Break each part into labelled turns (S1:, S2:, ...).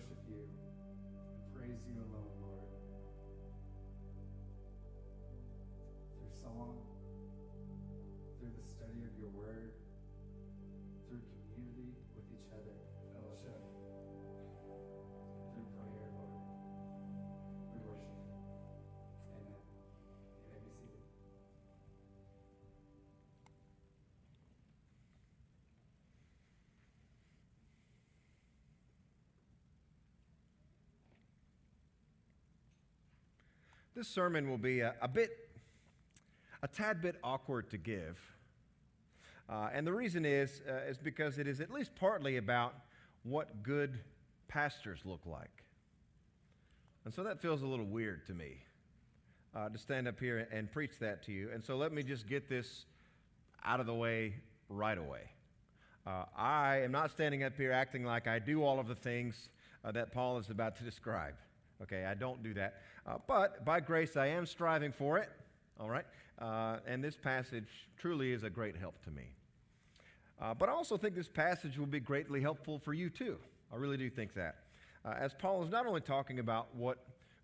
S1: worship you and praise you alone, Lord. Through song, through the study of your word,
S2: This sermon will be a, a bit, a tad bit awkward to give. Uh, and the reason is, uh, is because it is at least partly about what good pastors look like. And so that feels a little weird to me uh, to stand up here and preach that to you. And so let me just get this out of the way right away. Uh, I am not standing up here acting like I do all of the things uh, that Paul is about to describe. Okay, I don't do that. Uh, but by grace, I am striving for it. All right? Uh, and this passage truly is a great help to me. Uh, but I also think this passage will be greatly helpful for you too. I really do think that. Uh, as Paul is not only talking about what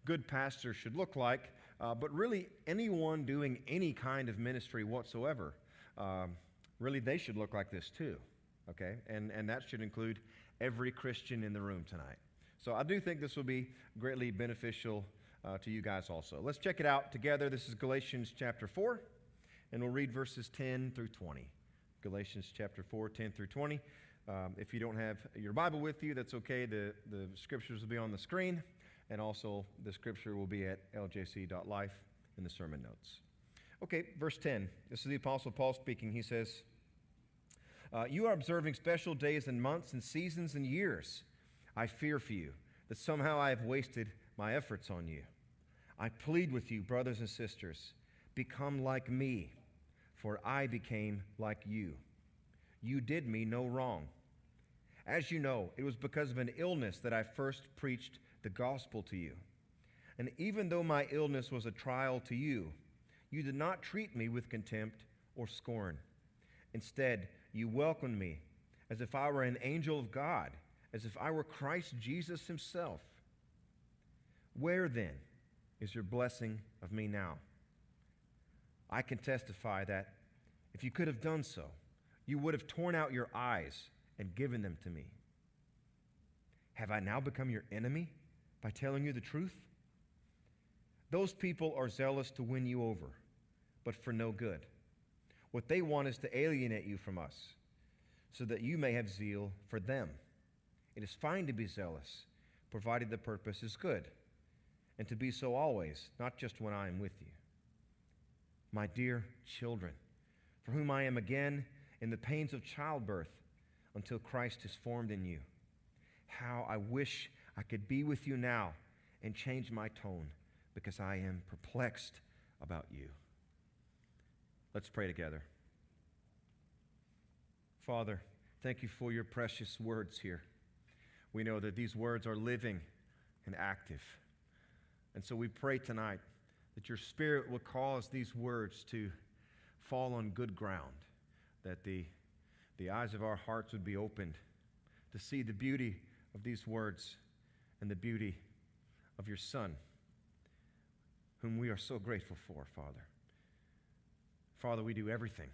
S2: good pastors should look like, uh, but really anyone doing any kind of ministry whatsoever, um, really they should look like this too. Okay? And, and that should include every Christian in the room tonight. So I do think this will be greatly beneficial uh, to you guys also. Let's check it out together. This is Galatians chapter 4, and we'll read verses 10 through 20. Galatians chapter 4, 10 through 20. Um, if you don't have your Bible with you, that's okay. The, the scriptures will be on the screen, and also the scripture will be at ljc.life in the sermon notes. Okay, verse 10. This is the Apostle Paul speaking. He says, uh, You are observing special days and months and seasons and years. I fear for you that somehow I have wasted my efforts on you. I plead with you, brothers and sisters, become like me, for I became like you. You did me no wrong. As you know, it was because of an illness that I first preached the gospel to you. And even though my illness was a trial to you, you did not treat me with contempt or scorn. Instead, you welcomed me as if I were an angel of God, as if I were Christ Jesus himself. Where then is your blessing of me now? I can testify that if you could have done so, you would have torn out your eyes and given them to me. Have I now become your enemy by telling you the truth? Those people are zealous to win you over, but for no good. What they want is to alienate you from us, so that you may have zeal for them. It is fine to be zealous, provided the purpose is good, and to be so always, not just when I am with you. My dear children, for whom I am again in the pains of childbirth until Christ is formed in you. How I wish I could be with you now and change my tone because I am perplexed about you. Let's pray together. Father, thank you for your precious words here. We know that these words are living and active. And so we pray tonight that your Spirit will cause these words to fall on good ground, that the, the eyes of our hearts would be opened to see the beauty of these words and the beauty of your Son, whom we are so grateful for, Father. Father, we do everything,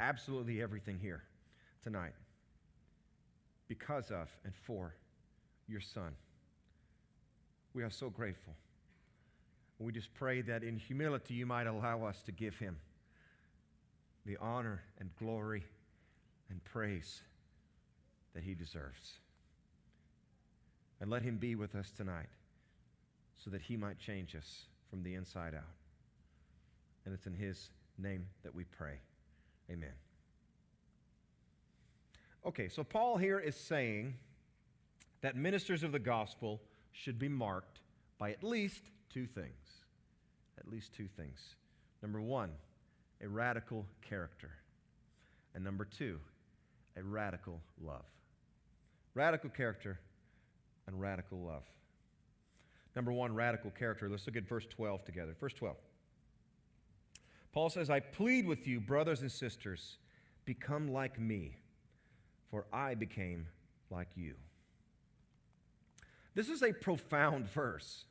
S2: absolutely everything here tonight because of and for your Son. We are so grateful. We just pray that in humility you might allow us to give him the honor and glory and praise that he deserves. And let him be with us tonight so that he might change us from the inside out. And it's in his name that we pray. Amen. Okay, so Paul here is saying that ministers of the gospel should be marked by at least two things. At least two things. Number one, a radical character. And number two, a radical love. Radical character and radical love. Number one, radical character. Let's look at verse 12 together. Verse 12. Paul says, I plead with you, brothers and sisters, become like me, for I became like you. This is a profound verse.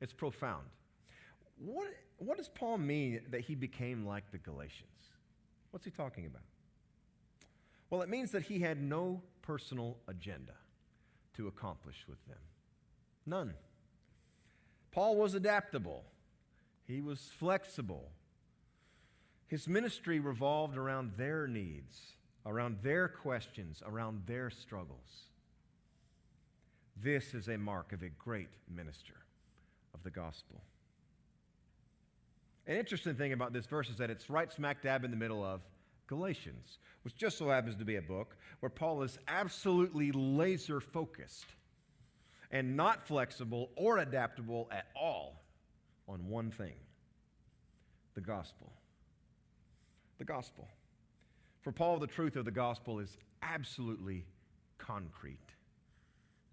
S2: It's profound. What, what does Paul mean that he became like the Galatians? What's he talking about? Well, it means that he had no personal agenda to accomplish with them. None. Paul was adaptable, he was flexible. His ministry revolved around their needs, around their questions, around their struggles. This is a mark of a great minister of the gospel. An interesting thing about this verse is that it's right smack dab in the middle of Galatians, which just so happens to be a book where Paul is absolutely laser focused and not flexible or adaptable at all on one thing the gospel. The gospel. For Paul, the truth of the gospel is absolutely concrete.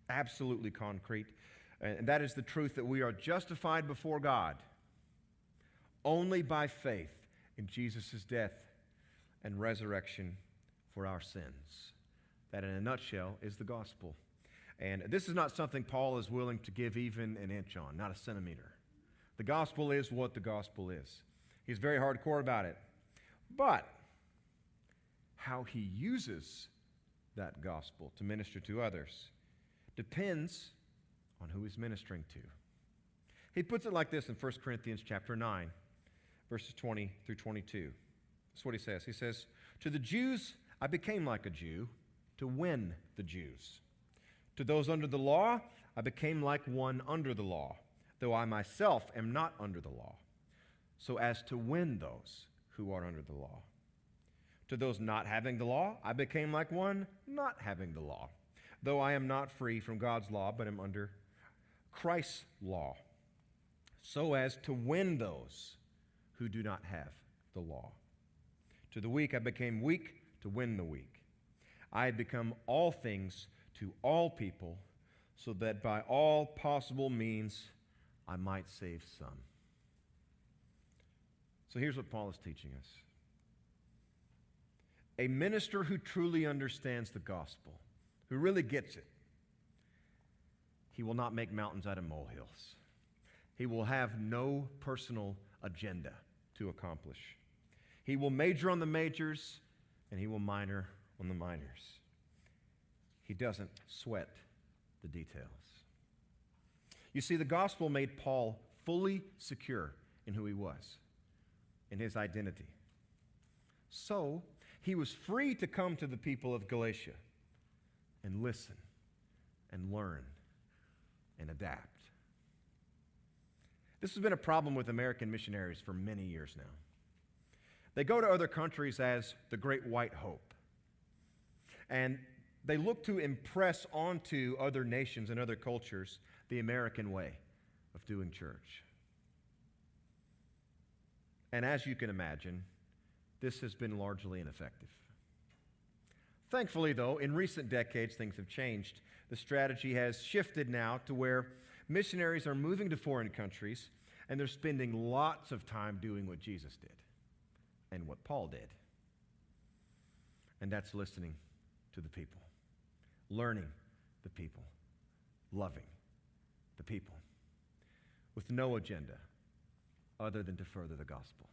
S2: Absolutely concrete. And that is the truth that we are justified before God only by faith in Jesus' death and resurrection for our sins. That, in a nutshell, is the gospel. And this is not something Paul is willing to give even an inch on, not a centimeter. The gospel is what the gospel is. He's very hardcore about it. But how he uses that gospel to minister to others depends on who he's ministering to. He puts it like this in 1 Corinthians chapter 9, verses 20 through 22. That's what he says. He says, To the Jews I became like a Jew to win the Jews. To those under the law I became like one under the law, though I myself am not under the law, so as to win those who are under the law. To those not having the law I became like one not having the law, though I am not free from God's law, but am under Christ's law, so as to win those who do not have the law. To the weak I became weak to win the weak. I had become all things to all people, so that by all possible means I might save some. So here's what Paul is teaching us a minister who truly understands the gospel, who really gets it, he will not make mountains out of molehills. He will have no personal agenda to accomplish. He will major on the majors and he will minor on the minors. He doesn't sweat the details. You see, the gospel made Paul fully secure in who he was, in his identity. So, he was free to come to the people of Galatia and listen and learn and adapt. This has been a problem with American missionaries for many years now. They go to other countries as the Great White Hope. And they look to impress onto other nations and other cultures the American way of doing church. And as you can imagine, this has been largely ineffective. Thankfully, though, in recent decades, things have changed. The strategy has shifted now to where missionaries are moving to foreign countries and they're spending lots of time doing what Jesus did and what Paul did. And that's listening to the people, learning the people, loving the people, with no agenda other than to further the gospel.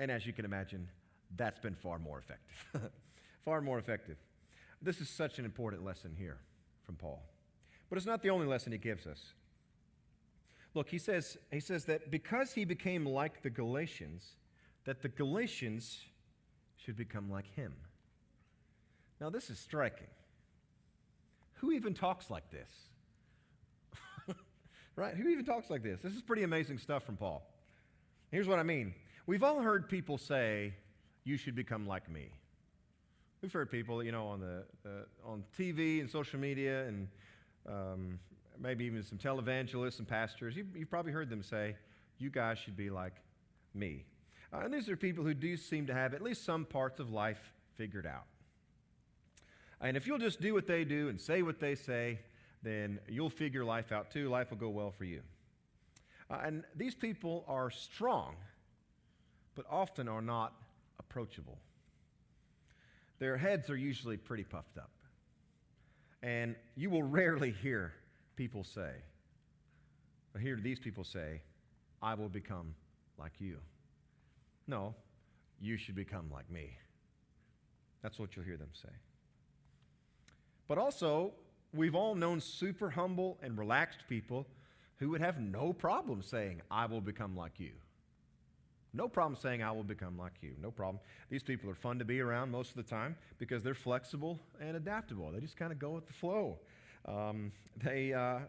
S2: And as you can imagine, that's been far more effective. far more effective. This is such an important lesson here from Paul. But it's not the only lesson he gives us. Look, he says, he says that because he became like the Galatians, that the Galatians should become like him. Now, this is striking. Who even talks like this? right? Who even talks like this? This is pretty amazing stuff from Paul. Here's what I mean. We've all heard people say, You should become like me. We've heard people, you know, on, the, uh, on TV and social media and um, maybe even some televangelists and pastors. You, have probably heard them say, You guys should be like me. Uh, and these are people who do seem to have at least some parts of life figured out. And if you'll just do what they do and say what they say, then you'll figure life out too. Life will go well for you. Uh, and these people are strong, but often are not approachable. Their heads are usually pretty puffed up. And you will rarely hear people say, or hear these people say, I will become like you. No, you should become like me. That's what you'll hear them say. But also, we've all known super humble and relaxed people who would have no problem saying, I will become like you. No problem saying, I will become like you. No problem. These people are fun to be around most of the time because they're flexible and adaptable. They just kind of go with the flow. Um, they, uh,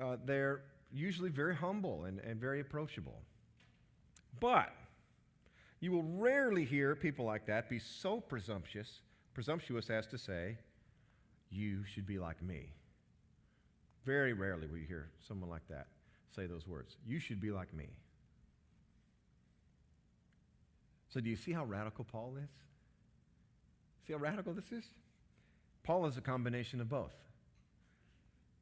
S2: uh, they're usually very humble and, and very approachable. But you will rarely hear people like that be so presumptuous, presumptuous as to say, You should be like me. Very rarely will you hear someone like that say those words. You should be like me. So, do you see how radical Paul is? See how radical this is? Paul is a combination of both.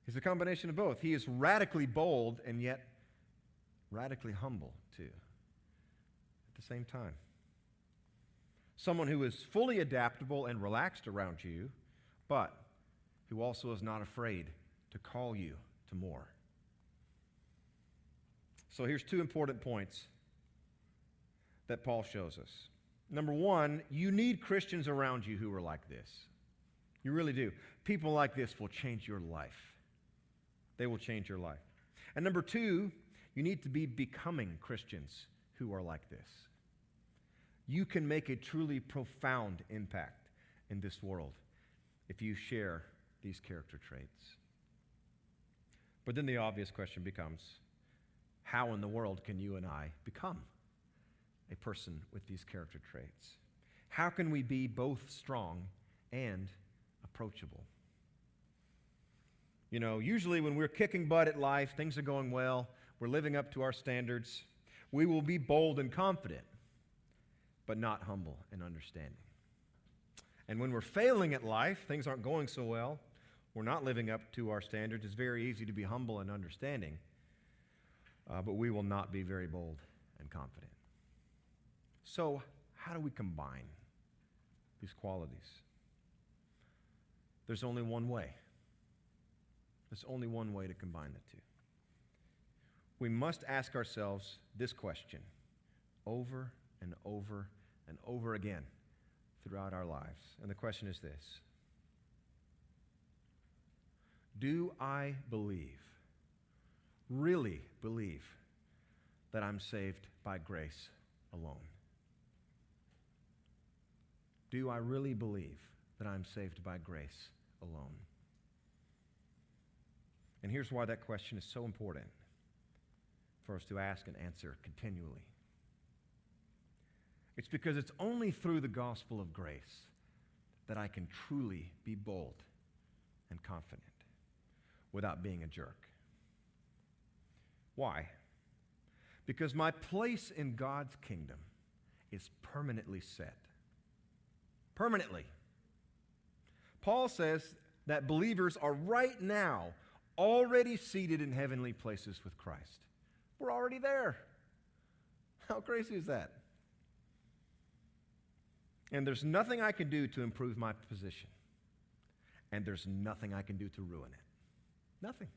S2: He's a combination of both. He is radically bold and yet radically humble, too, at the same time. Someone who is fully adaptable and relaxed around you, but who also is not afraid to call you to more. So here's two important points that Paul shows us. Number one, you need Christians around you who are like this. You really do. People like this will change your life. They will change your life. And number two, you need to be becoming Christians who are like this. You can make a truly profound impact in this world if you share these character traits. But then the obvious question becomes how in the world can you and I become a person with these character traits? How can we be both strong and approachable? You know, usually when we're kicking butt at life, things are going well, we're living up to our standards, we will be bold and confident, but not humble and understanding. And when we're failing at life, things aren't going so well, we're not living up to our standards, it's very easy to be humble and understanding, uh, but we will not be very bold and confident. So, how do we combine these qualities? There's only one way. There's only one way to combine the two. We must ask ourselves this question over and over and over again throughout our lives. And the question is this do I believe, really believe, that I'm saved by grace alone? Do I really believe that I'm saved by grace alone? And here's why that question is so important for us to ask and answer continually. It's because it's only through the gospel of grace that I can truly be bold and confident without being a jerk. Why? Because my place in God's kingdom is permanently set. Permanently. Paul says that believers are right now already seated in heavenly places with Christ. We're already there. How crazy is that? And there's nothing I can do to improve my position. And there's nothing I can do to ruin it. Nothing.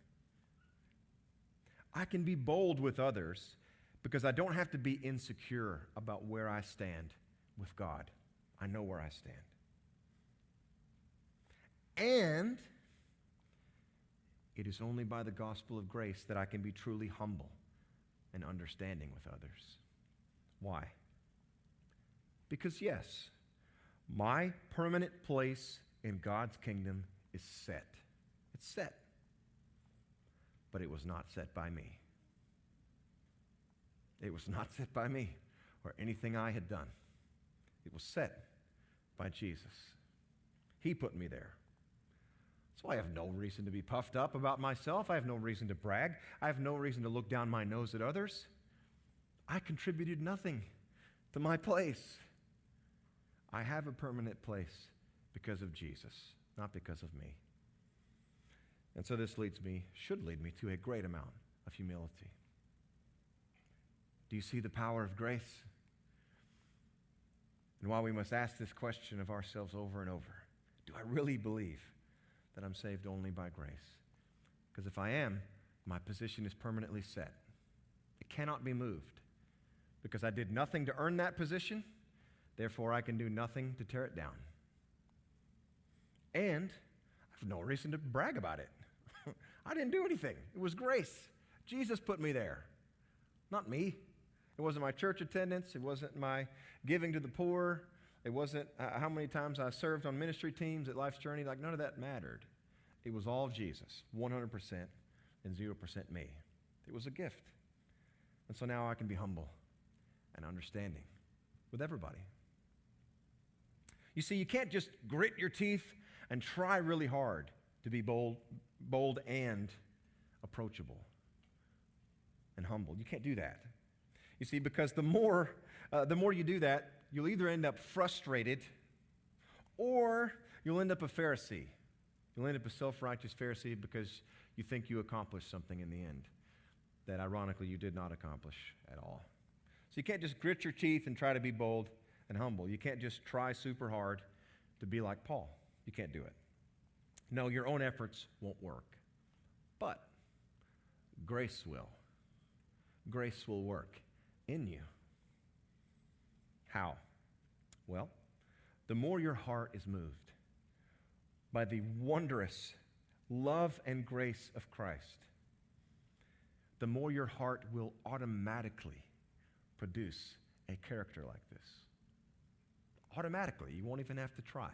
S2: I can be bold with others because I don't have to be insecure about where I stand with God. I know where I stand. And it is only by the gospel of grace that I can be truly humble and understanding with others. Why? Because, yes, my permanent place in God's kingdom is set. It's set but it was not set by me. It was not set by me or anything I had done. It was set by Jesus. He put me there. So I have no reason to be puffed up about myself. I have no reason to brag. I have no reason to look down my nose at others. I contributed nothing to my place. I have a permanent place because of Jesus, not because of me. And so this leads me, should lead me to a great amount of humility. Do you see the power of grace? And while we must ask this question of ourselves over and over, do I really believe that I'm saved only by grace. Because if I am, my position is permanently set. It cannot be moved. Because I did nothing to earn that position, therefore I can do nothing to tear it down. And I have no reason to brag about it. I didn't do anything, it was grace. Jesus put me there, not me. It wasn't my church attendance, it wasn't my giving to the poor, it wasn't uh, how many times I served on ministry teams at Life's Journey. Like, none of that mattered. It was all Jesus, 100%, and 0% me. It was a gift. And so now I can be humble and understanding with everybody. You see, you can't just grit your teeth and try really hard to be bold, bold and approachable and humble. You can't do that. You see, because the more, uh, the more you do that, you'll either end up frustrated or you'll end up a Pharisee. You'll end up a self righteous Pharisee because you think you accomplished something in the end that ironically you did not accomplish at all. So you can't just grit your teeth and try to be bold and humble. You can't just try super hard to be like Paul. You can't do it. No, your own efforts won't work. But grace will. Grace will work in you. How? Well, the more your heart is moved by the wondrous love and grace of Christ, the more your heart will automatically produce a character like this. Automatically. You won't even have to try.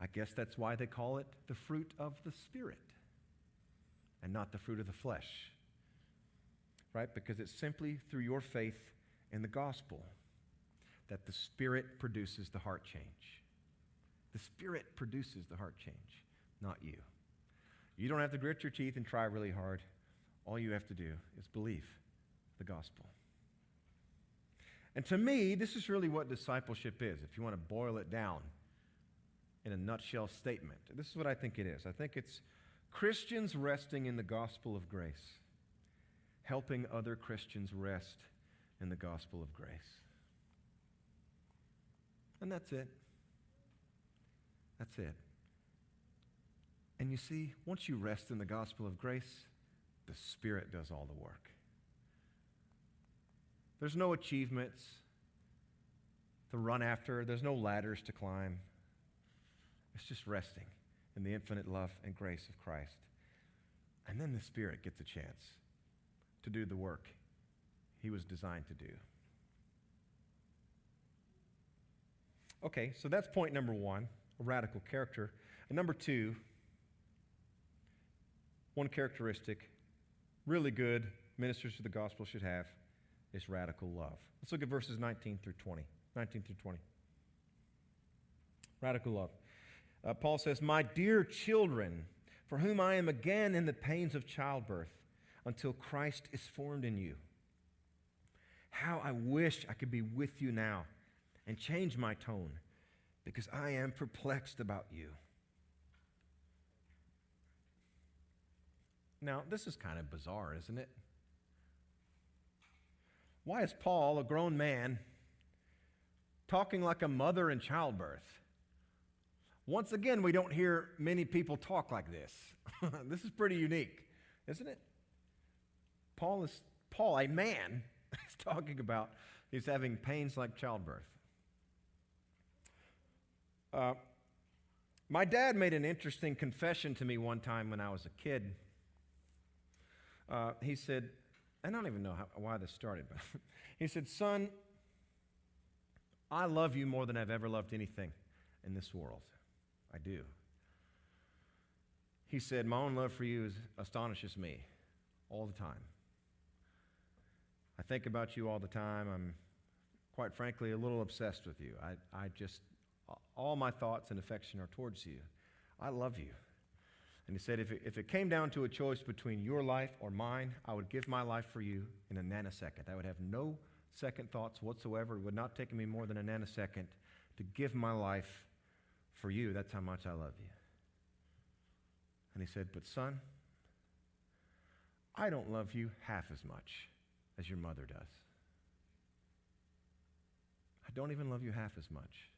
S2: I guess that's why they call it the fruit of the Spirit and not the fruit of the flesh. Right? Because it's simply through your faith in the gospel that the Spirit produces the heart change. The Spirit produces the heart change, not you. You don't have to grit your teeth and try really hard. All you have to do is believe the gospel. And to me, this is really what discipleship is, if you want to boil it down in a nutshell statement. This is what I think it is. I think it's Christians resting in the gospel of grace, helping other Christians rest in the gospel of grace. And that's it. That's it. And you see, once you rest in the gospel of grace, the Spirit does all the work. There's no achievements to run after, there's no ladders to climb. It's just resting in the infinite love and grace of Christ. And then the Spirit gets a chance to do the work he was designed to do. Okay, so that's point number one a radical character. And number two, one characteristic really good ministers of the gospel should have is radical love. Let's look at verses 19 through 20. 19 through 20. Radical love. Uh, Paul says, My dear children, for whom I am again in the pains of childbirth, until Christ is formed in you. How I wish I could be with you now and change my tone, because I am perplexed about you. Now, this is kind of bizarre, isn't it? Why is Paul, a grown man, talking like a mother in childbirth? Once again, we don't hear many people talk like this. this is pretty unique, isn't it? Paul is Paul, a man, is talking about he's having pains like childbirth. Uh, my dad made an interesting confession to me one time when I was a kid. Uh, he said, I don't even know how, why this started, but he said, Son, I love you more than I've ever loved anything in this world. I do. He said, My own love for you is, astonishes me all the time. I think about you all the time. I'm, quite frankly, a little obsessed with you. I, I just, all my thoughts and affection are towards you. I love you. And he said, if it, if it came down to a choice between your life or mine, I would give my life for you in a nanosecond. I would have no second thoughts whatsoever. It would not take me more than a nanosecond to give my life for you. That's how much I love you. And he said, But son, I don't love you half as much as your mother does. I don't even love you half as much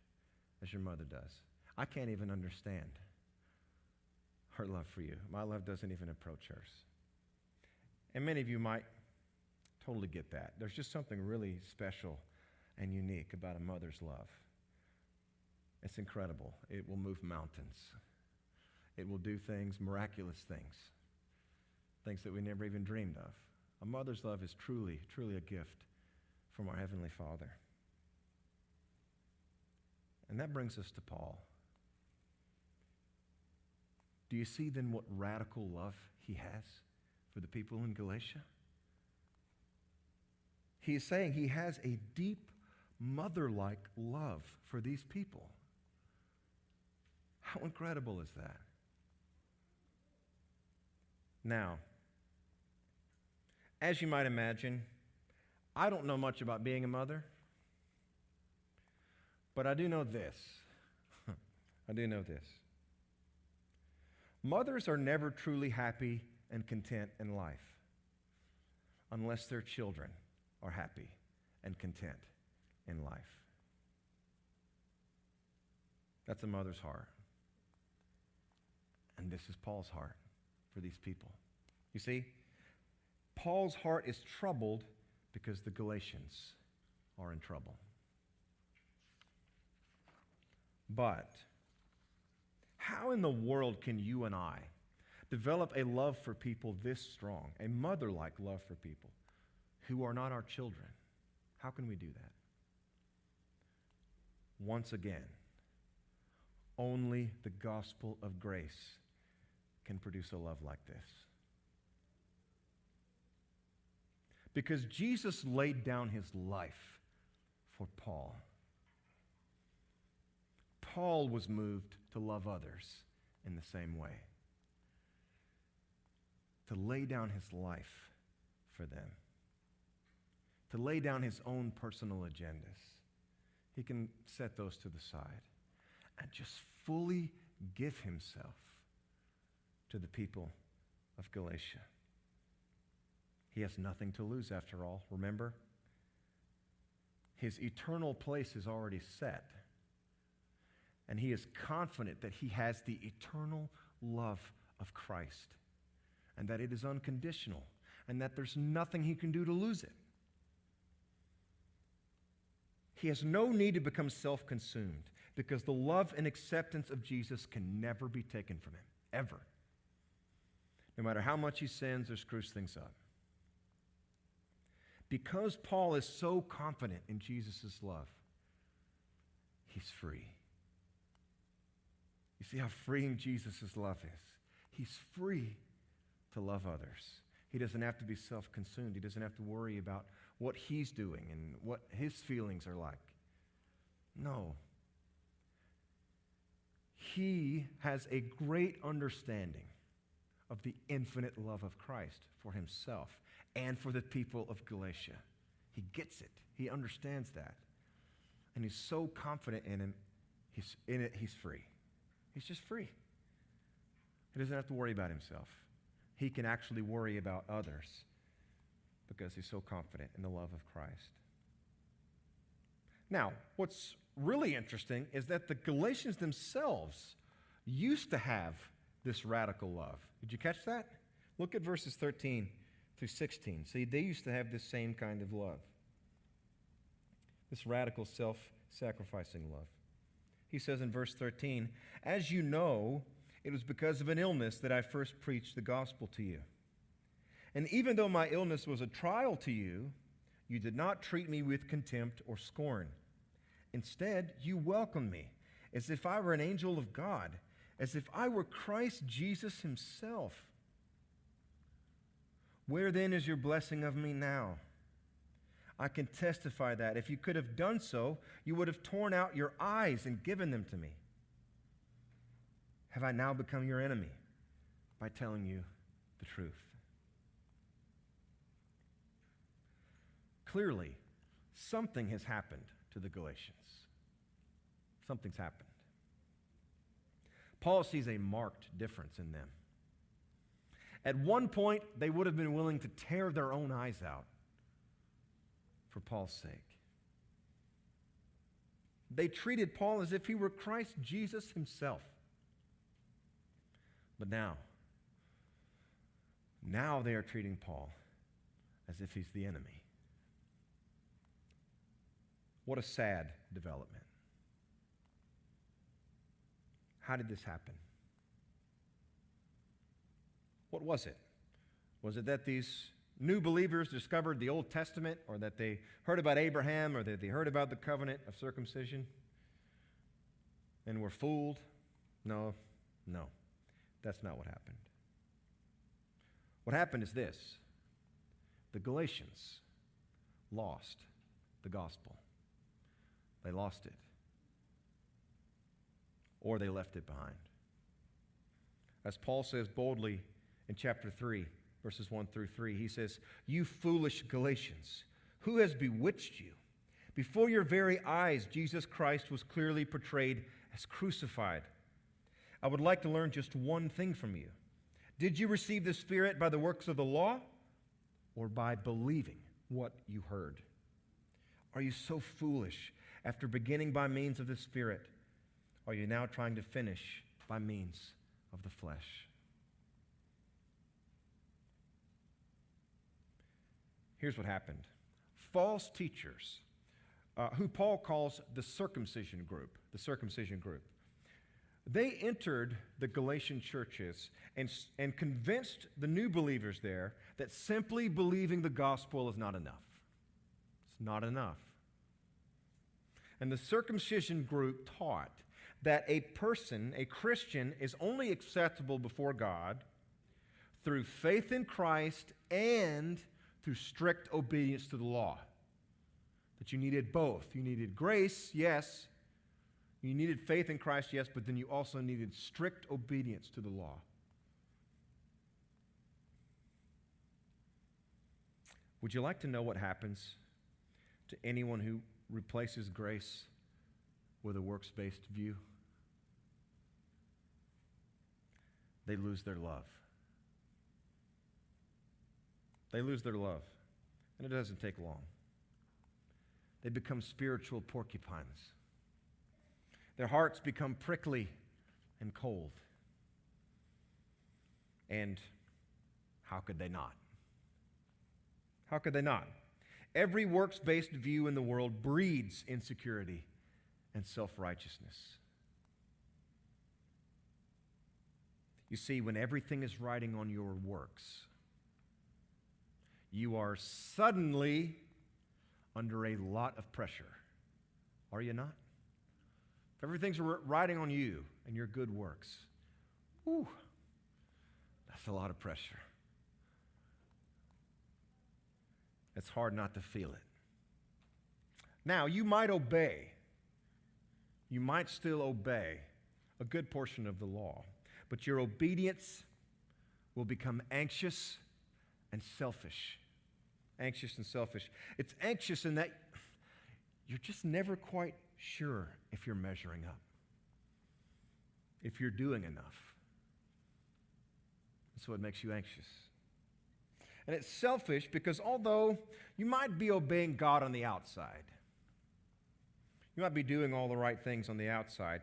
S2: as your mother does. I can't even understand her love for you. My love doesn't even approach hers. And many of you might totally get that. There's just something really special and unique about a mother's love. It's incredible. It will move mountains. It will do things, miraculous things, things that we never even dreamed of. A mother's love is truly, truly a gift from our Heavenly Father. And that brings us to Paul. Do you see then what radical love he has for the people in Galatia? He is saying he has a deep mother like love for these people. How incredible is that? Now, as you might imagine, I don't know much about being a mother, but I do know this. I do know this. Mothers are never truly happy and content in life unless their children are happy and content in life. That's a mother's heart. And this is Paul's heart for these people. You see, Paul's heart is troubled because the Galatians are in trouble. But how in the world can you and I develop a love for people this strong, a mother like love for people who are not our children? How can we do that? Once again, only the gospel of grace can produce a love like this. Because Jesus laid down his life for Paul. Paul was moved to love others in the same way, to lay down his life for them, to lay down his own personal agendas. He can set those to the side and just fully give himself to the people of Galatia. He has nothing to lose after all, remember? His eternal place is already set. And he is confident that he has the eternal love of Christ and that it is unconditional and that there's nothing he can do to lose it. He has no need to become self consumed because the love and acceptance of Jesus can never be taken from him, ever. No matter how much he sins or screws things up. Because Paul is so confident in Jesus' love, he's free. You see how freeing Jesus' love is? He's free to love others. He doesn't have to be self consumed. He doesn't have to worry about what he's doing and what his feelings are like. No. He has a great understanding of the infinite love of Christ for himself and for the people of Galatia. He gets it, he understands that. And he's so confident in him, he's in it, he's free. He's just free. He doesn't have to worry about himself. He can actually worry about others because he's so confident in the love of Christ. Now, what's really interesting is that the Galatians themselves used to have this radical love. Did you catch that? Look at verses 13 through 16. See, they used to have this same kind of love this radical self sacrificing love. He says in verse 13, As you know, it was because of an illness that I first preached the gospel to you. And even though my illness was a trial to you, you did not treat me with contempt or scorn. Instead, you welcomed me as if I were an angel of God, as if I were Christ Jesus himself. Where then is your blessing of me now? I can testify that. If you could have done so, you would have torn out your eyes and given them to me. Have I now become your enemy by telling you the truth? Clearly, something has happened to the Galatians. Something's happened. Paul sees a marked difference in them. At one point, they would have been willing to tear their own eyes out for Paul's sake. They treated Paul as if he were Christ Jesus himself. But now, now they are treating Paul as if he's the enemy. What a sad development. How did this happen? What was it? Was it that these new believers discovered the Old Testament, or that they heard about Abraham, or that they heard about the covenant of circumcision and were fooled? No, no, that's not what happened. What happened is this the Galatians lost the gospel, they lost it, or they left it behind. As Paul says boldly in chapter 3, verses 1 through 3. He says, You foolish Galatians, who has bewitched you? Before your very eyes, Jesus Christ was clearly portrayed as crucified. I would like to learn just one thing from you. Did you receive the Spirit by the works of the law or by believing what you heard? Are you so foolish after beginning by means of the Spirit? Are you now trying to finish by means of the flesh? Here's what happened false teachers, uh, who Paul calls the circumcision group, the circumcision group, they entered the Galatian churches and, and convinced the new believers there that simply believing the gospel is not enough. It's not enough. And the circumcision group taught that a person, a Christian, is only acceptable before God through faith in Christ and through strict obedience to the law. That you needed both. You needed grace, yes. You needed faith in Christ, yes, but then you also needed strict obedience to the law. Would you like to know what happens to anyone who replaces grace with a works based view? They lose their love they lose their love. And it doesn't take long. They become spiritual porcupines. Their hearts become prickly and cold. And how could they not? How could they not? Every works based view in the world breeds insecurity and self righteousness. You see, when everything is riding on your works, you are suddenly under a lot of pressure. Are you not? If everything's riding on you and your good works, whew, that's a lot of pressure. It's hard not to feel it. Now, you might obey. You might still obey a good portion of the law, but your obedience will become anxious and selfish. Anxious and selfish. It's anxious in that you're just never quite sure if you're measuring up, if you're doing enough. That's what makes you anxious. And it's selfish because although you might be obeying God on the outside, you might be doing all the right things on the outside,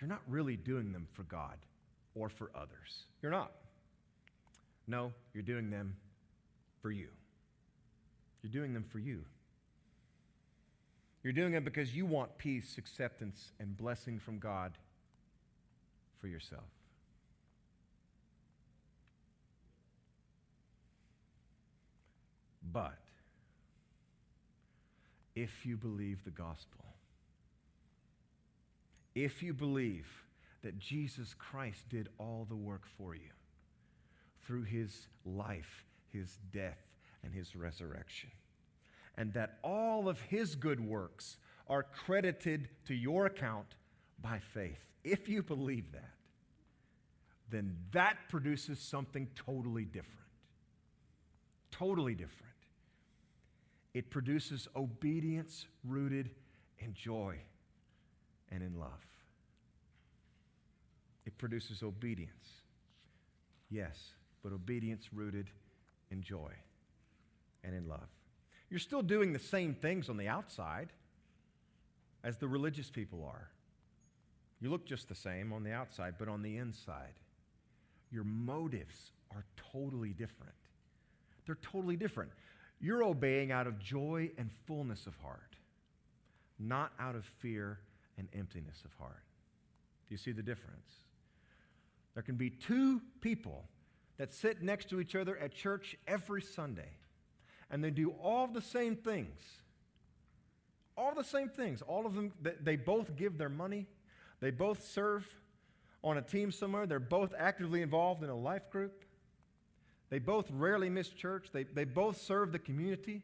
S2: you're not really doing them for God or for others. You're not. No, you're doing them for you. You're doing them for you. You're doing it because you want peace, acceptance, and blessing from God for yourself. But if you believe the gospel, if you believe that Jesus Christ did all the work for you, through his life, his death, and his resurrection. And that all of his good works are credited to your account by faith. If you believe that, then that produces something totally different. Totally different. It produces obedience rooted in joy and in love. It produces obedience. Yes, but obedience rooted in joy and in love. You're still doing the same things on the outside as the religious people are. You look just the same on the outside, but on the inside, your motives are totally different. They're totally different. You're obeying out of joy and fullness of heart, not out of fear and emptiness of heart. Do you see the difference? There can be two people that sit next to each other at church every Sunday, and they do all the same things. All the same things. All of them, they both give their money, they both serve on a team somewhere, they're both actively involved in a life group. They both rarely miss church. They, they both serve the community.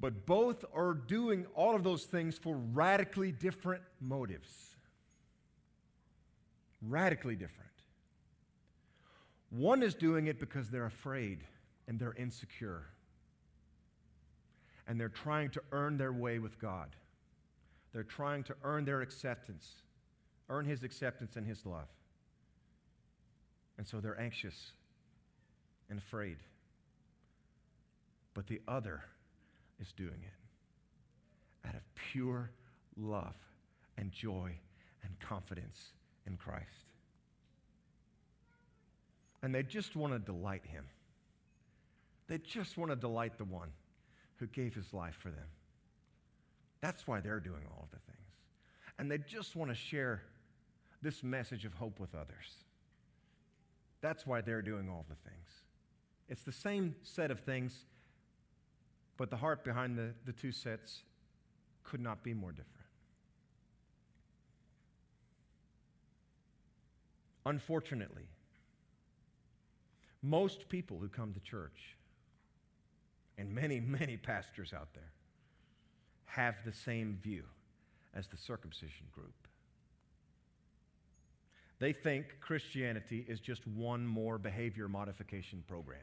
S2: But both are doing all of those things for radically different motives. Radically different. One is doing it because they're afraid and they're insecure. And they're trying to earn their way with God. They're trying to earn their acceptance, earn His acceptance and His love. And so they're anxious and afraid. But the other is doing it out of pure love and joy and confidence in Christ. And they just want to delight Him. They just want to delight the one who gave His life for them. That's why they're doing all of the things. And they just want to share this message of hope with others. That's why they're doing all the things. It's the same set of things, but the heart behind the, the two sets could not be more different. Unfortunately, most people who come to church, and many, many pastors out there, have the same view as the circumcision group. They think Christianity is just one more behavior modification program.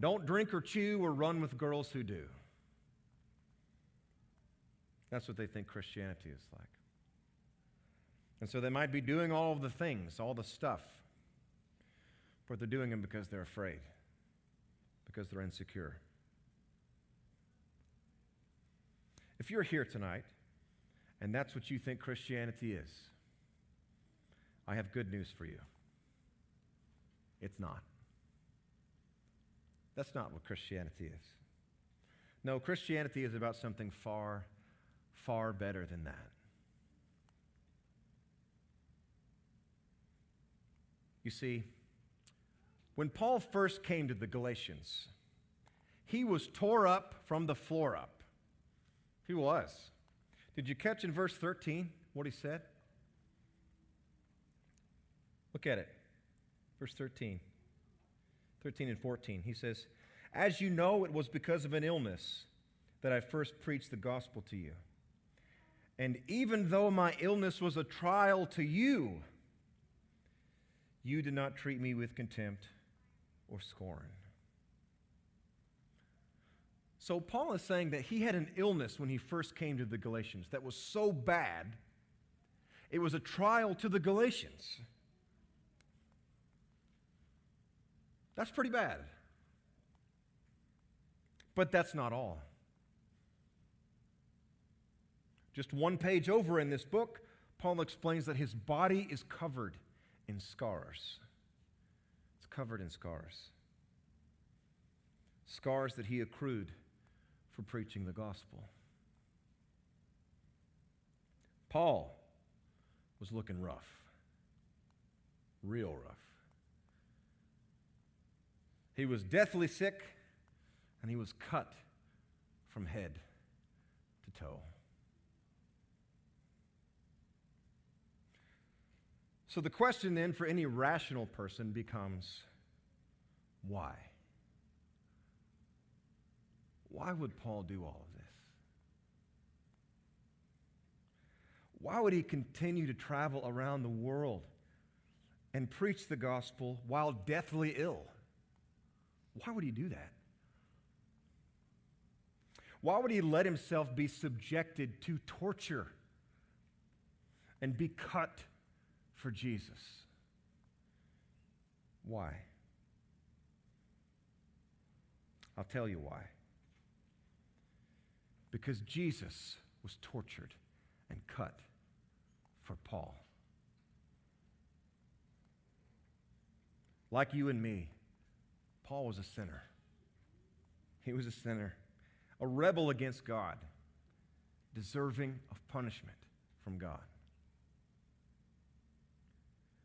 S2: Don't drink or chew or run with girls who do. That's what they think Christianity is like. And so they might be doing all of the things, all the stuff, but they're doing them because they're afraid, because they're insecure. If you're here tonight and that's what you think Christianity is, I have good news for you. It's not. That's not what Christianity is. No, Christianity is about something far, far better than that. You see, when Paul first came to the Galatians, he was tore up from the floor up. He was. Did you catch in verse 13 what he said? Look at it. Verse 13. 13 and 14. He says, As you know, it was because of an illness that I first preached the gospel to you. And even though my illness was a trial to you, you did not treat me with contempt or scorn. So, Paul is saying that he had an illness when he first came to the Galatians that was so bad, it was a trial to the Galatians. That's pretty bad. But that's not all. Just one page over in this book, Paul explains that his body is covered in scars. Covered in scars. Scars that he accrued for preaching the gospel. Paul was looking rough, real rough. He was deathly sick, and he was cut from head to toe. So the question then for any rational person becomes why? Why would Paul do all of this? Why would he continue to travel around the world and preach the gospel while deathly ill? Why would he do that? Why would he let himself be subjected to torture and be cut for Jesus? Why? I'll tell you why. Because Jesus was tortured and cut for Paul. like you and me. Paul was a sinner. He was a sinner, a rebel against God, deserving of punishment from God.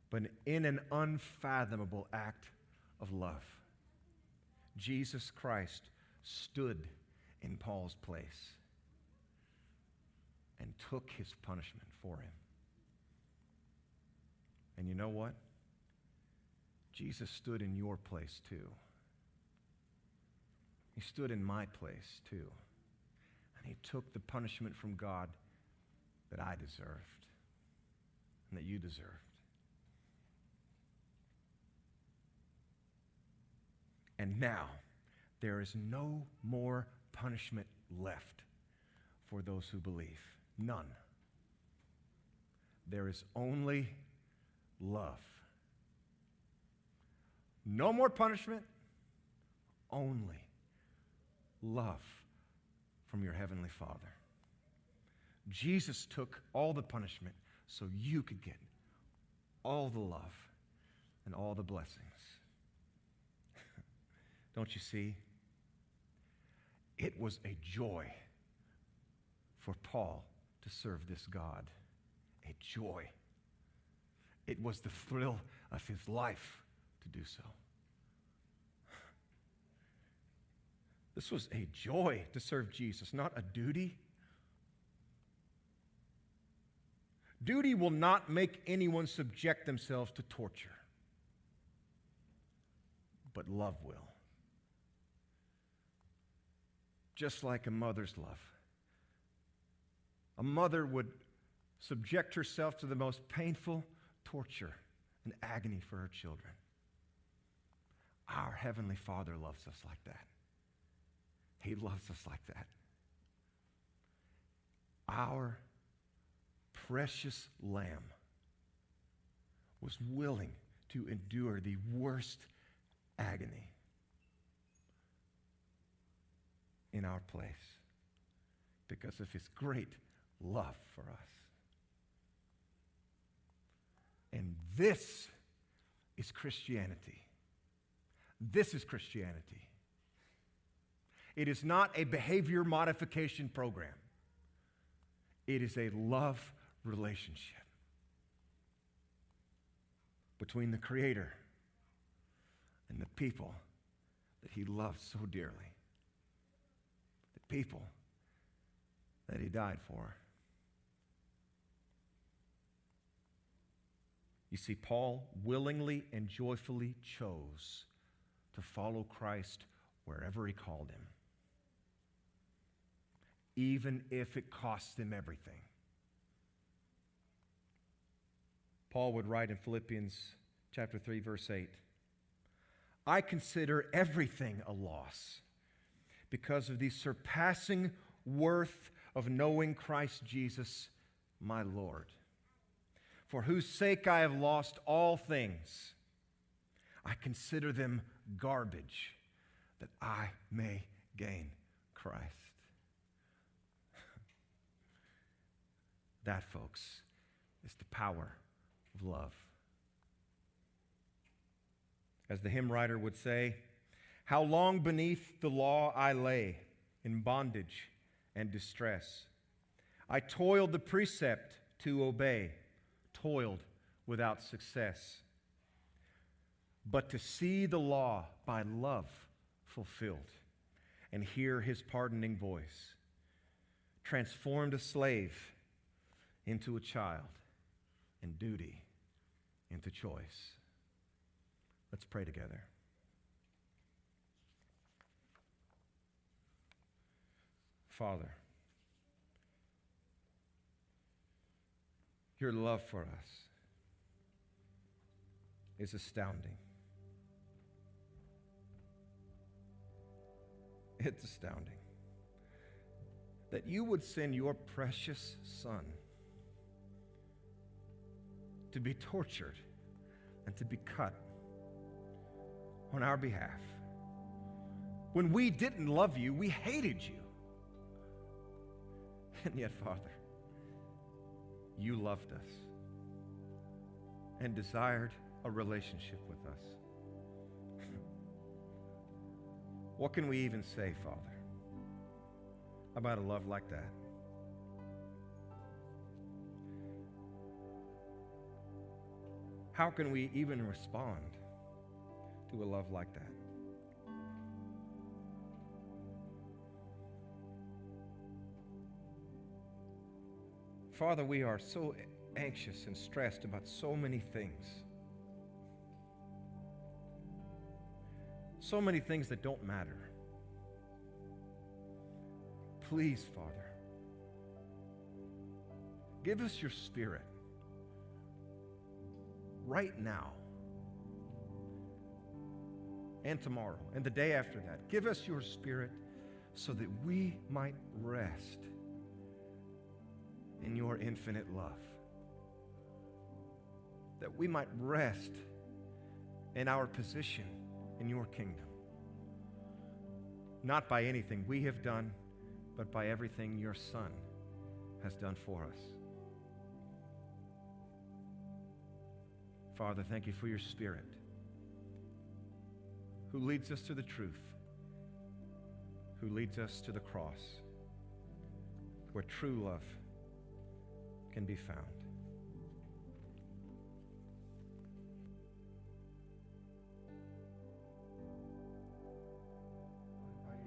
S2: But in an unfathomable act of love, Jesus Christ stood in Paul's place and took his punishment for him. And you know what? Jesus stood in your place too. He stood in my place too. And he took the punishment from God that I deserved and that you deserved. And now there is no more punishment left for those who believe. None. There is only love. No more punishment, only love from your Heavenly Father. Jesus took all the punishment so you could get all the love and all the blessings. Don't you see? It was a joy for Paul to serve this God. A joy. It was the thrill of his life to do so. This was a joy to serve Jesus, not a duty. Duty will not make anyone subject themselves to torture, but love will. Just like a mother's love. A mother would subject herself to the most painful torture and agony for her children. Our Heavenly Father loves us like that. He loves us like that. Our precious Lamb was willing to endure the worst agony in our place because of his great love for us. And this is Christianity. This is Christianity. It is not a behavior modification program, it is a love relationship between the Creator and the people that He loves so dearly, people that He died for. You see, Paul willingly and joyfully chose to follow Christ wherever he called him, even if it cost him everything. Paul would write in Philippians chapter 3 verse 8, I consider everything a loss because of the surpassing worth of knowing Christ Jesus, my Lord for whose sake I have lost all things. I consider them garbage that I may gain Christ. that, folks, is the power of love. As the hymn writer would say, How long beneath the law I lay in bondage and distress. I toiled the precept to obey toiled without success. But to see the law by love fulfilled and hear his pardoning voice transformed a slave into a child and duty into choice. Let's pray together. Father, Your love for us is astounding. It's astounding that you would send your precious son to be tortured and to be cut on our behalf. When we didn't love you, we hated you. And yet, Father, you loved us and desired a relationship with us. what can we even say, Father, about a love like that? How can we even respond to a love like that? Father, we are so anxious and stressed about so many things. So many things that don't matter. Please, Father, give us your spirit right now and tomorrow and the day after that. Give us your spirit so that we might rest in your infinite love. That we might rest in our position in your kingdom. Not by anything we have done, but by everything your Son has done for us. Father, thank you for your Spirit who leads us to the truth, who leads us to the cross, where true love can be found.